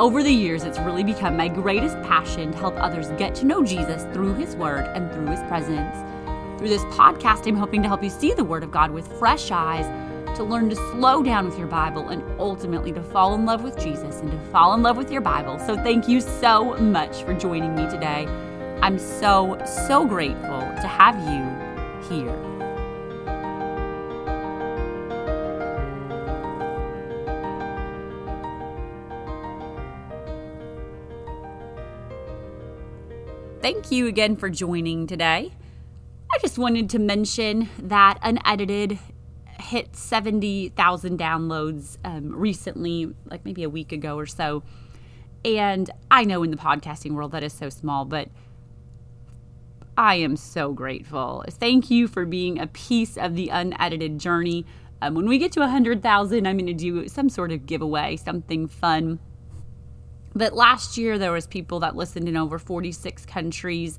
Over the years, it's really become my greatest passion to help others get to know Jesus through His Word and through His presence. Through this podcast, I'm hoping to help you see the Word of God with fresh eyes, to learn to slow down with your Bible, and ultimately to fall in love with Jesus and to fall in love with your Bible. So, thank you so much for joining me today. I'm so, so grateful to have you here. Thank you again for joining today. I just wanted to mention that Unedited hit 70,000 downloads um, recently, like maybe a week ago or so. And I know in the podcasting world that is so small, but I am so grateful. Thank you for being a piece of the unedited journey. Um, when we get to 100,000, I'm going to do some sort of giveaway, something fun but last year there was people that listened in over 46 countries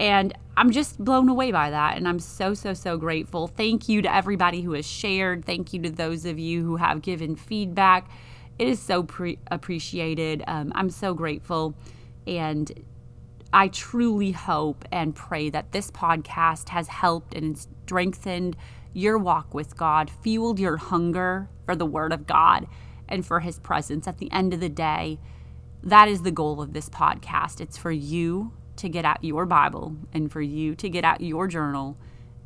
and I'm just blown away by that and I'm so so so grateful. Thank you to everybody who has shared. Thank you to those of you who have given feedback. It is so pre- appreciated. Um, I'm so grateful and I truly hope and pray that this podcast has helped and strengthened your walk with God, fueled your hunger for the Word of God and for His presence at the end of the day that is the goal of this podcast. It's for you to get out your Bible and for you to get out your journal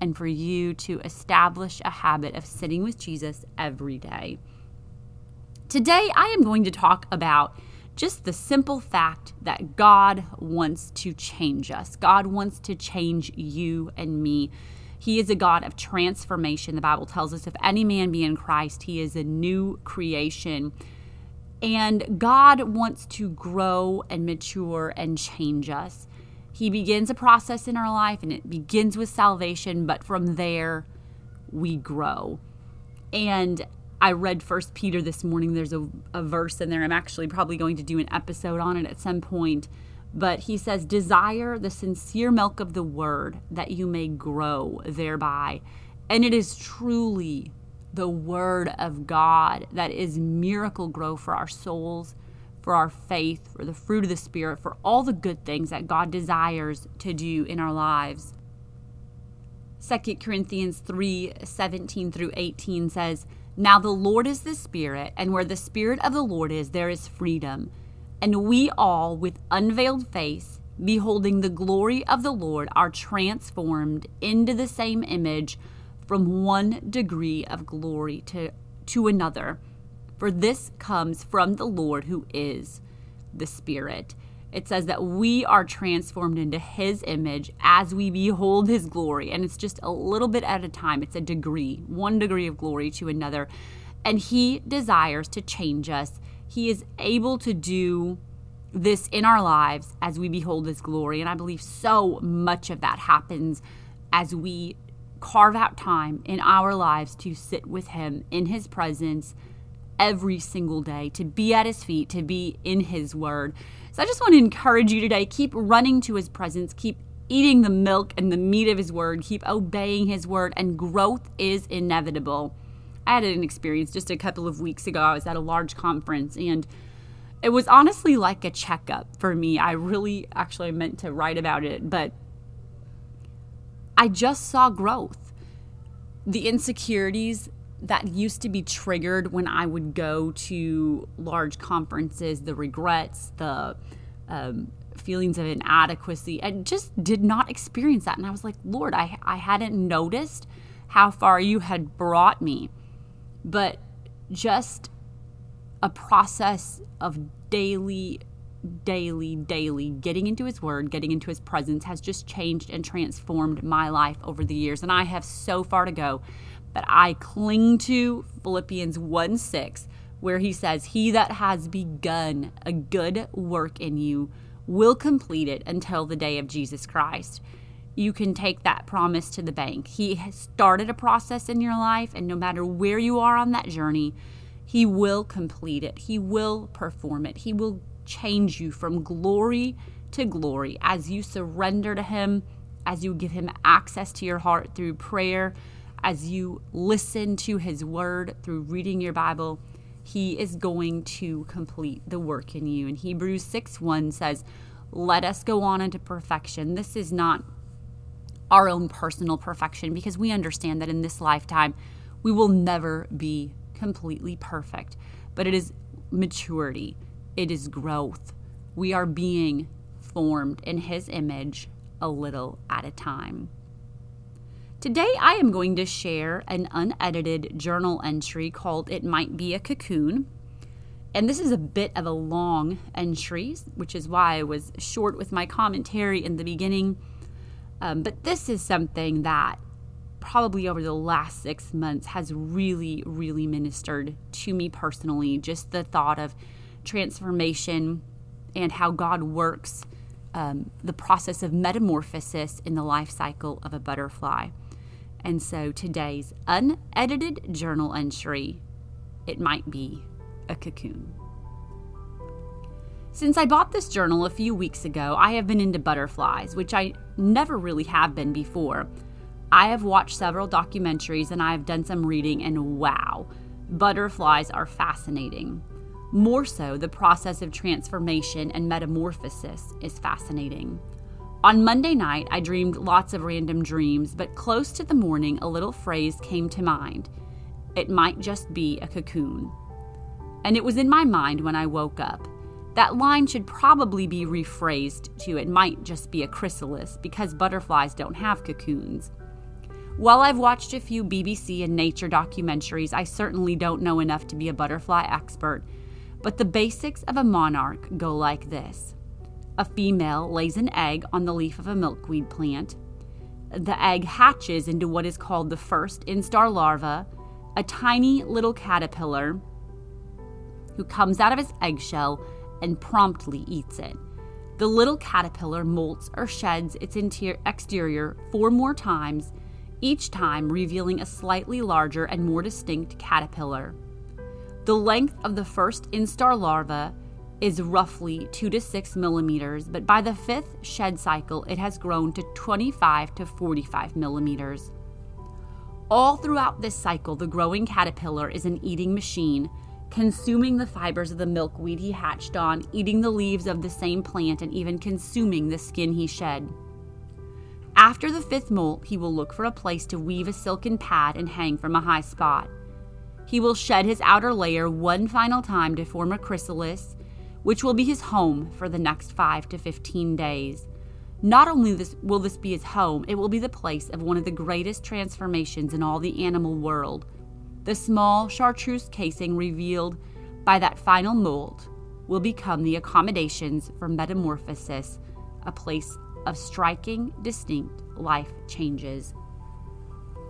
and for you to establish a habit of sitting with Jesus every day. Today, I am going to talk about just the simple fact that God wants to change us. God wants to change you and me. He is a God of transformation. The Bible tells us if any man be in Christ, he is a new creation. And God wants to grow and mature and change us. He begins a process in our life and it begins with salvation, but from there we grow. And I read First Peter this morning. There's a, a verse in there. I'm actually probably going to do an episode on it at some point. But he says, Desire the sincere milk of the word that you may grow thereby. And it is truly the Word of God that is Miracle-Gro for our souls, for our faith, for the fruit of the Spirit, for all the good things that God desires to do in our lives. 2 Corinthians 3 17 through 18 says, Now the Lord is the Spirit, and where the Spirit of the Lord is, there is freedom. And we all, with unveiled face, beholding the glory of the Lord, are transformed into the same image from one degree of glory to, to another. For this comes from the Lord who is the Spirit. It says that we are transformed into His image as we behold His glory. And it's just a little bit at a time, it's a degree, one degree of glory to another. And He desires to change us. He is able to do this in our lives as we behold His glory. And I believe so much of that happens as we carve out time in our lives to sit with Him in His presence every single day, to be at His feet, to be in His Word. So I just want to encourage you today keep running to His presence, keep eating the milk and the meat of His Word, keep obeying His Word, and growth is inevitable. I had an experience just a couple of weeks ago. I was at a large conference and it was honestly like a checkup for me. I really actually meant to write about it, but I just saw growth. The insecurities that used to be triggered when I would go to large conferences, the regrets, the um, feelings of inadequacy, I just did not experience that. And I was like, Lord, I, I hadn't noticed how far you had brought me. But just a process of daily daily, daily getting into His Word, getting into His presence has just changed and transformed my life over the years. And I have so far to go. But I cling to Philippians 1 6, where He says, He that has begun a good work in you will complete it until the day of Jesus Christ. you can take that promise to the bank. He has started a process in your life, and no matter where you are on that journey, He will complete it. He will perform it. He will change you from glory to glory as you surrender to Him, as you give Him access to your heart through prayer, as you listen to His word through reading your Bible. He is going to complete the work in you. And Hebrews 6 1 says, Let us go on into perfection. This is not our own personal perfection because we understand that in this lifetime we will never be completely perfect, but it is maturity, it is growth. We are being formed in His image a little at a time. Today, I am going to share an unedited journal entry called It Might Be a Cocoon. And this is a bit of a long entry, which is why I was short with my commentary in the beginning um, but this is something that probably over the last six months has really, really ministered to me personally. Just the thought of transformation and how God works, um, the process of metamorphosis in the life cycle of a butterfly. And so today's unedited journal entry, it might be a cocoon. Since I bought this journal a few weeks ago, I have been into butterflies, which I never really have been before. I have watched several documentaries and I have done some reading, and wow, butterflies are fascinating. More so, the process of transformation and metamorphosis is fascinating. On Monday night, I dreamed lots of random dreams, but close to the morning, a little phrase came to mind. It might just be a cocoon. And it was in my mind when I woke up. That line should probably be rephrased to it might just be a chrysalis because butterflies don't have cocoons. While I've watched a few BBC and nature documentaries, I certainly don't know enough to be a butterfly expert, but the basics of a monarch go like this A female lays an egg on the leaf of a milkweed plant. The egg hatches into what is called the first instar larva, a tiny little caterpillar who comes out of its eggshell and promptly eats it. The little caterpillar molts or sheds its interior, exterior four more times, each time revealing a slightly larger and more distinct caterpillar. The length of the first instar larva is roughly 2 to 6 millimeters, but by the fifth shed cycle, it has grown to 25 to 45 millimeters. All throughout this cycle, the growing caterpillar is an eating machine consuming the fibers of the milkweed he hatched on, eating the leaves of the same plant, and even consuming the skin he shed. After the fifth molt, he will look for a place to weave a silken pad and hang from a high spot. He will shed his outer layer one final time to form a chrysalis, which will be his home for the next 5 to 15 days. Not only this, will this be his home, it will be the place of one of the greatest transformations in all the animal world the small chartreuse casing revealed by that final mold will become the accommodations for metamorphosis, a place of striking, distinct life changes.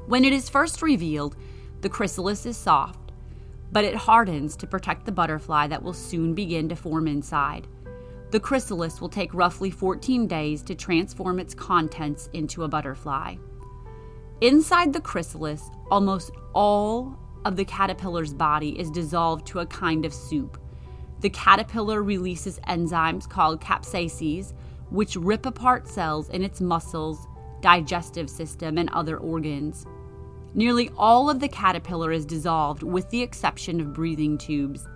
When it is first revealed, the chrysalis is soft, but it hardens to protect the butterfly that will soon begin to form inside. The chrysalis will take roughly 14 days to transform its contents into a butterfly. Inside the chrysalis, almost all of the caterpillar's body is dissolved to a kind of soup. The caterpillar releases enzymes called caspases, which rip apart cells in its muscles, digestive system, and other organs. Nearly all of the caterpillar is dissolved, with the exception of breathing tubes.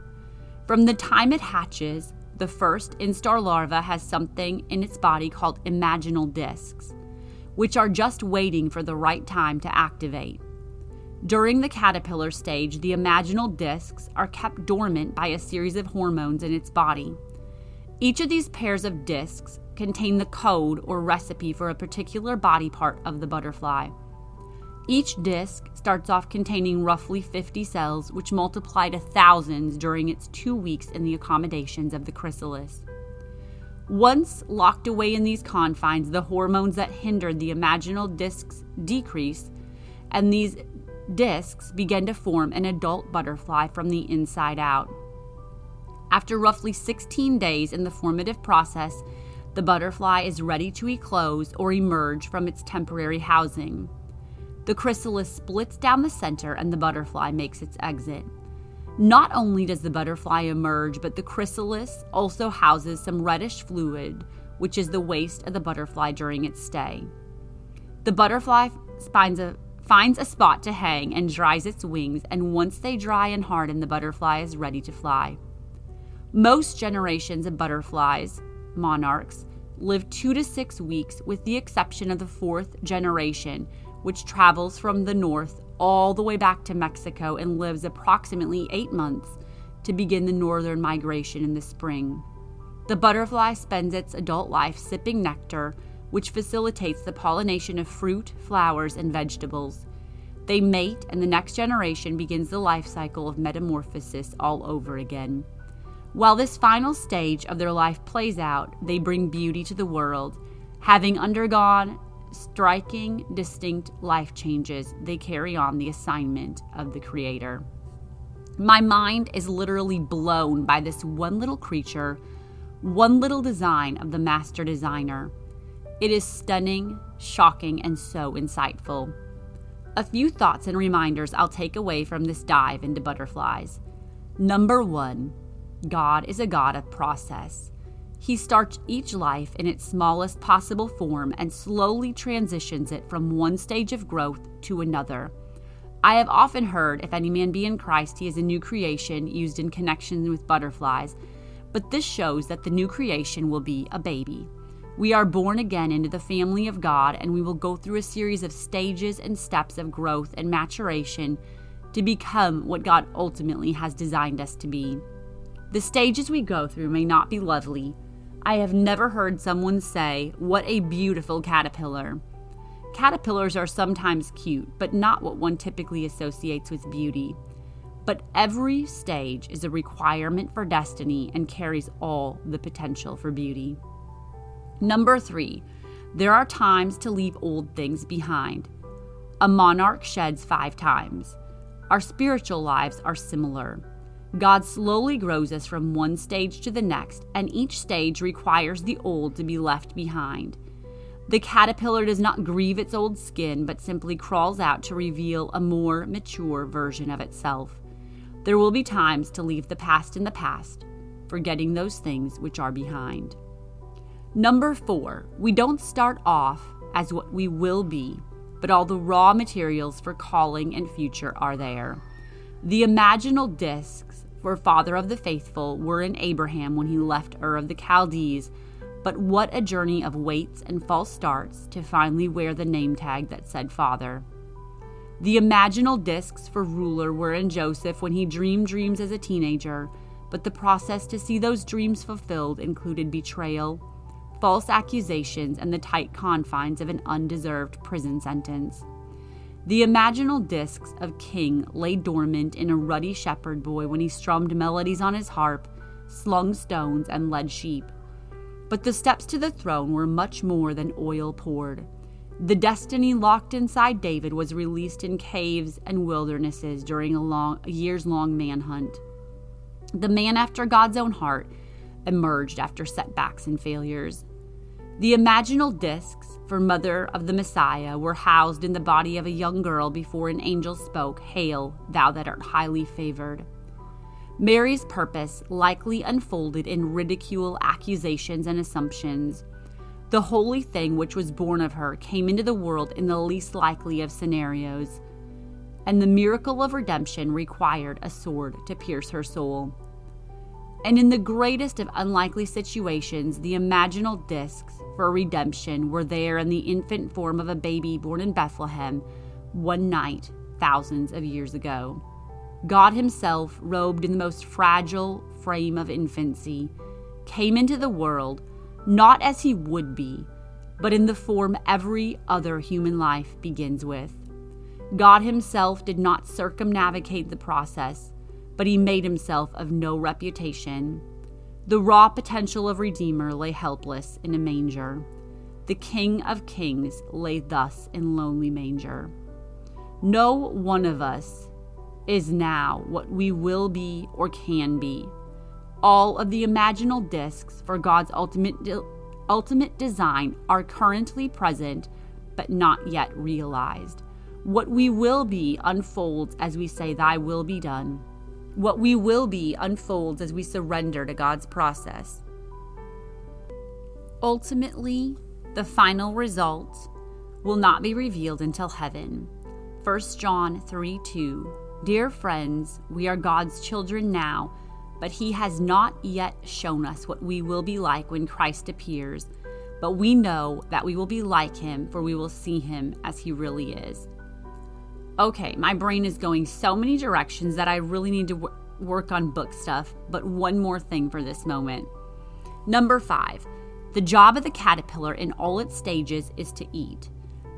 From the time it hatches, the first instar larva has something in its body called imaginal discs, which are just waiting for the right time to activate. During the caterpillar stage, the imaginal discs are kept dormant by a series of hormones in its body. Each of these pairs of discs contain the code or recipe for a particular body part of the butterfly. Each disc starts off containing roughly 50 cells, which multiply to thousands during its two weeks in the accommodations of the chrysalis. Once locked away in these confines, the hormones that hindered the imaginal discs decrease, and these discs begin to form an adult butterfly from the inside out. After roughly 16 days in the formative process, the butterfly is ready to eclose or emerge from its temporary housing. The chrysalis splits down the center and the butterfly makes its exit. Not only does the butterfly emerge, but the chrysalis also houses some reddish fluid, which is the waste of the butterfly during its stay. The butterfly finds a, finds a spot to hang and dries its wings, and once they dry and harden, the butterfly is ready to fly. Most generations of butterflies, monarchs, live two to six weeks, with the exception of the fourth generation, which travels from the north all the way back to Mexico and lives approximately eight months to begin the northern migration in the spring. The butterfly spends its adult life sipping nectar, which facilitates the pollination of fruit, flowers, and vegetables. They mate, and the next generation begins the life cycle of metamorphosis all over again. While this final stage of their life plays out, they bring beauty to the world, having undergone striking, distinct life changes, they carry on the assignment of the Creator. My mind is literally blown by this one little creature, one little design of the master designer. It is stunning, shocking, and so insightful. A few thoughts and reminders I'll take away from this dive into butterflies. Number one, God is a God of process. He starts each life in its smallest possible form and slowly transitions it from one stage of growth to another. I have often heard, if any man be in Christ, he is a new creation used in connection with butterflies, but this shows that the new creation will be a baby. We are born again into the family of God, and we will go through a series of stages and steps of growth and maturation to become what God ultimately has designed us to be. The stages we go through may not be lovely, I have never heard someone say, What a beautiful caterpillar. Caterpillars are sometimes cute, but not what one typically associates with beauty. But every stage is a requirement for destiny and carries all the potential for beauty. Number three, there are times to leave old things behind. A monarch sheds five times. Our spiritual lives are similar. God slowly grows us from one stage to the next, and each stage requires the old to be left behind. The caterpillar does not grieve its old skin, but simply crawls out to reveal a more mature version of itself. There will be times to leave the past in the past, forgetting those things which are behind. Number four, we don't start off as what we will be, but all the raw materials for calling and future are there. The imaginal discs for father of the faithful were in Abraham when he left Ur of the Chaldees, but what a journey of waits and false starts to finally wear the name tag that said father. The imaginal discs for ruler were in Joseph when he dreamed dreams as a teenager, but the process to see those dreams fulfilled included betrayal, false accusations, and the tight confines of an undeserved prison sentence. The imaginal discs of King lay dormant in a ruddy shepherd boy when he strummed melodies on his harp, slung stones, and led sheep. But the steps to the throne were much more than oil poured. The destiny locked inside David was released in caves and wildernesses during a, long, a years long manhunt. The man after God's own heart emerged after setbacks and failures. The imaginal discs for Mother of the Messiah were housed in the body of a young girl before an angel spoke, Hail, thou that art highly favored. Mary's purpose likely unfolded in ridicule, accusations, and assumptions. The holy thing which was born of her came into the world in the least likely of scenarios, and the miracle of redemption required a sword to pierce her soul. And in the greatest of unlikely situations, the imaginal discs for redemption were there in the infant form of a baby born in Bethlehem one night thousands of years ago. God Himself, robed in the most fragile frame of infancy, came into the world not as He would be, but in the form every other human life begins with. God Himself did not circumnavigate the process but he made himself of no reputation. The raw potential of Redeemer lay helpless in a manger. The King of Kings lay thus in lonely manger. No one of us is now what we will be or can be. All of the imaginal discs for God's ultimate de- ultimate design are currently present but not yet realized. What we will be unfolds as we say, Thy will be done. What we will be unfolds as we surrender to God's process. Ultimately, the final result will not be revealed until heaven. 1 John 3 2. Dear friends, we are God's children now, but He has not yet shown us what we will be like when Christ appears. But we know that we will be like Him, for we will see Him as He really is. Okay, my brain is going so many directions that I really need to w- work on book stuff, but one more thing for this moment. Number five, the job of the caterpillar in all its stages is to eat.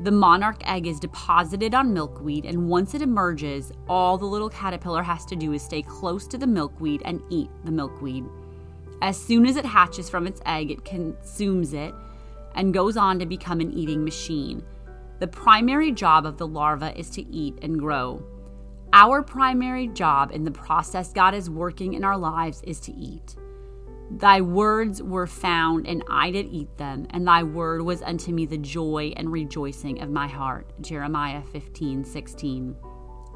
The monarch egg is deposited on milkweed, and once it emerges, all the little caterpillar has to do is stay close to the milkweed and eat the milkweed. As soon as it hatches from its egg, it consumes it and goes on to become an eating machine. The primary job of the larva is to eat and grow. Our primary job in the process God is working in our lives is to eat. Thy words were found, and I did eat them, and thy word was unto me the joy and rejoicing of my heart. Jeremiah 15 16.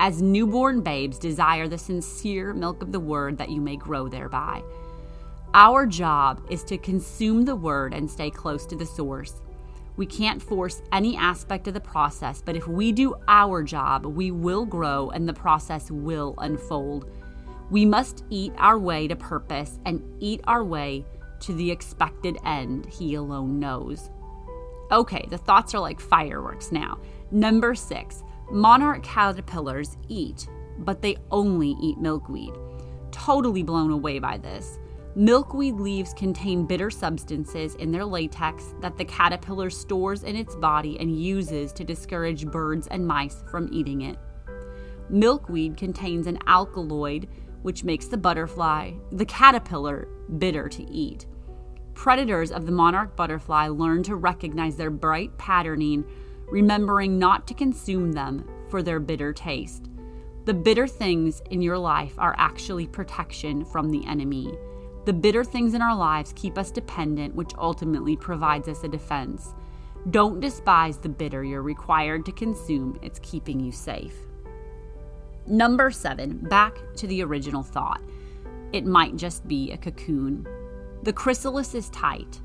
As newborn babes, desire the sincere milk of the word that you may grow thereby. Our job is to consume the word and stay close to the source. We can't force any aspect of the process, but if we do our job, we will grow and the process will unfold. We must eat our way to purpose and eat our way to the expected end He alone knows. Okay, the thoughts are like fireworks now. Number six, monarch caterpillars eat, but they only eat milkweed. Totally blown away by this. Milkweed leaves contain bitter substances in their latex that the caterpillar stores in its body and uses to discourage birds and mice from eating it. Milkweed contains an alkaloid which makes the butterfly, the caterpillar, bitter to eat. Predators of the monarch butterfly learn to recognize their bright patterning, remembering not to consume them for their bitter taste. The bitter things in your life are actually protection from the enemy. The bitter things in our lives keep us dependent, which ultimately provides us a defense. Don't despise the bitter you're required to consume, it's keeping you safe. Number seven, back to the original thought. It might just be a cocoon. The chrysalis is tight.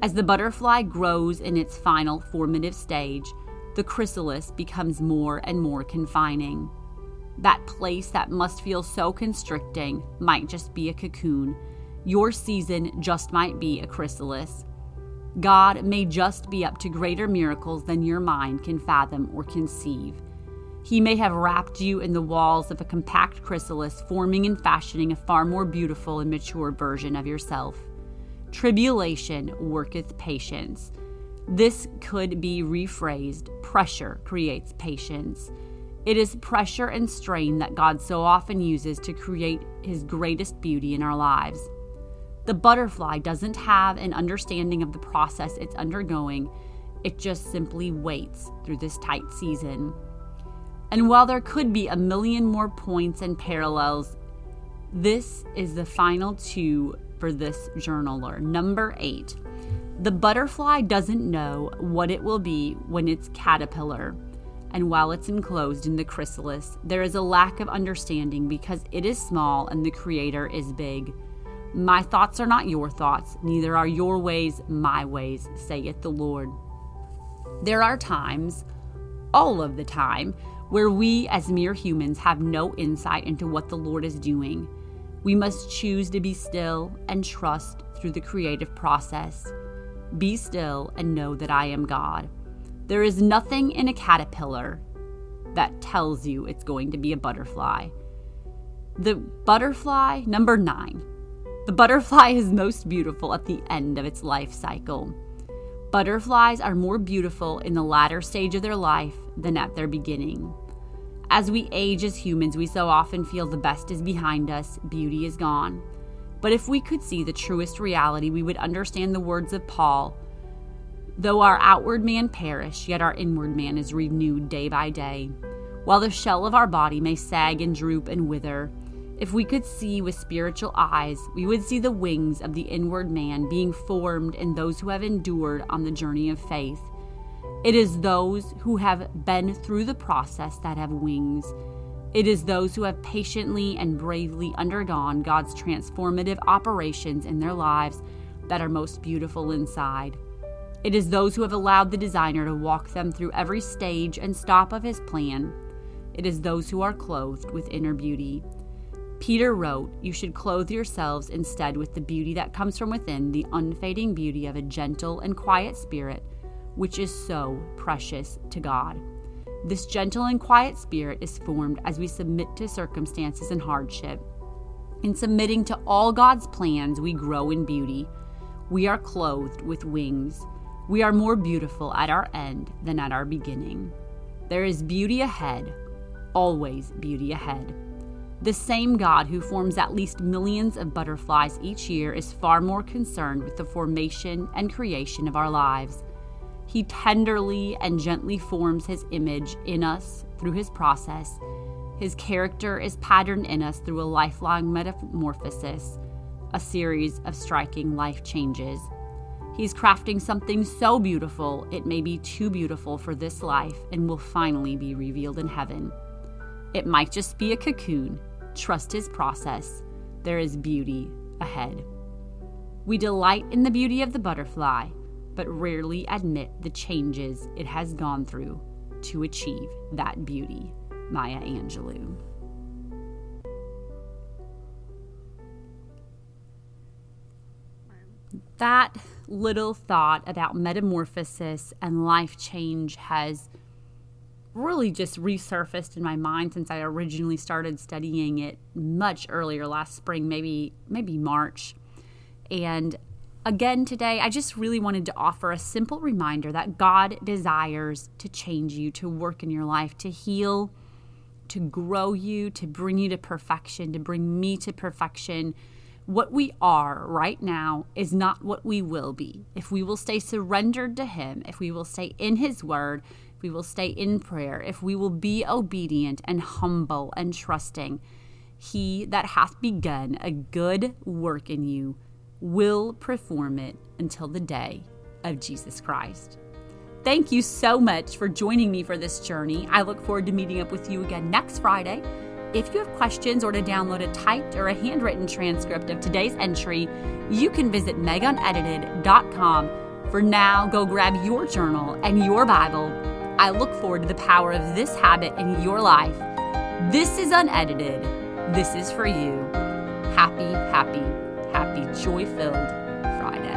As the butterfly grows in its final formative stage, the chrysalis becomes more and more confining. That place that must feel so constricting might just be a cocoon your season just might be a chrysalis. God may just be up to greater miracles than your mind can fathom or conceive. He may have wrapped you in the walls of a compact chrysalis, forming and fashioning a far more beautiful and mature version of yourself. Tribulation worketh patience. This could be rephrased pressure creates patience. It is pressure and strain that God so often uses to create His greatest beauty in our lives. The butterfly doesn't have an understanding of the process it's undergoing, it just simply waits through this tight season. And while there could be a million more points and parallels, this is the final two for this journaler. Number eight. The butterfly doesn't know what it will be when it's caterpillar. And while it's enclosed in the chrysalis, there is a lack of understanding because it is small and the creator is big. My thoughts are not your thoughts, neither are your ways my ways, saith the Lord. There are times, all of the time, where we as mere humans have no insight into what the Lord is doing. We must choose to be still and trust through the creative process. Be still and know that I am God. There is nothing in a caterpillar that tells you it's going to be a butterfly. The butterfly, number nine, the butterfly is most beautiful at the end of its life cycle. Butterflies are more beautiful in the latter stage of their life than at their beginning. As we age as humans, we so often feel the best is behind us, beauty is gone. But if we could see the truest reality, we would understand the words of Paul Though our outward man perish, yet our inward man is renewed day by day. While the shell of our body may sag and droop and wither, If we could see with spiritual eyes, we would see the wings of the inward man being formed in those who have endured on the journey of faith. It is those who have been through the process that have wings. It is those who have patiently and bravely undergone God's transformative operations in their lives that are most beautiful inside. It is those who have allowed the designer to walk them through every stage and stop of his plan. It is those who are clothed with inner beauty. Peter wrote, You should clothe yourselves instead with the beauty that comes from within, the unfading beauty of a gentle and quiet spirit, which is so precious to God. This gentle and quiet spirit is formed as we submit to circumstances and hardship. In submitting to all God's plans, we grow in beauty. We are clothed with wings. We are more beautiful at our end than at our beginning. There is beauty ahead, always beauty ahead. The same God who forms at least millions of butterflies each year is far more concerned with the formation and creation of our lives. He tenderly and gently forms His image in us through His process. His character is patterned in us through a lifelong metamorphosis, a series of striking life changes. He's crafting something so beautiful it may be too beautiful for this life and will finally be revealed in heaven. It might just be a cocoon. Trust his process. There is beauty ahead. We delight in the beauty of the butterfly, but rarely admit the changes it has gone through to achieve that beauty. Maya Angelou. That little thought about metamorphosis and life change has really just resurfaced in my mind since I originally started studying it much earlier last spring, maybe maybe March. And again today, I just really wanted to offer a simple reminder that God desires to change you, to work in your life, to heal, to grow you, to bring you to perfection, to bring me to perfection. What we are right now is not what we will be. If we will stay surrendered to Him, if we will stay in His Word, we will stay in prayer, if we will be obedient and humble and trusting, he that hath begun a good work in you will perform it until the day of Jesus Christ. Thank you so much for joining me for this journey. I look forward to meeting up with you again next Friday. If you have questions or to download a typed or a handwritten transcript of today's entry, you can visit megunedited.com. For now, go grab your journal and your Bible I look forward to the power of this habit in your life. This is unedited. This is for you. Happy, happy, happy, joy filled Friday.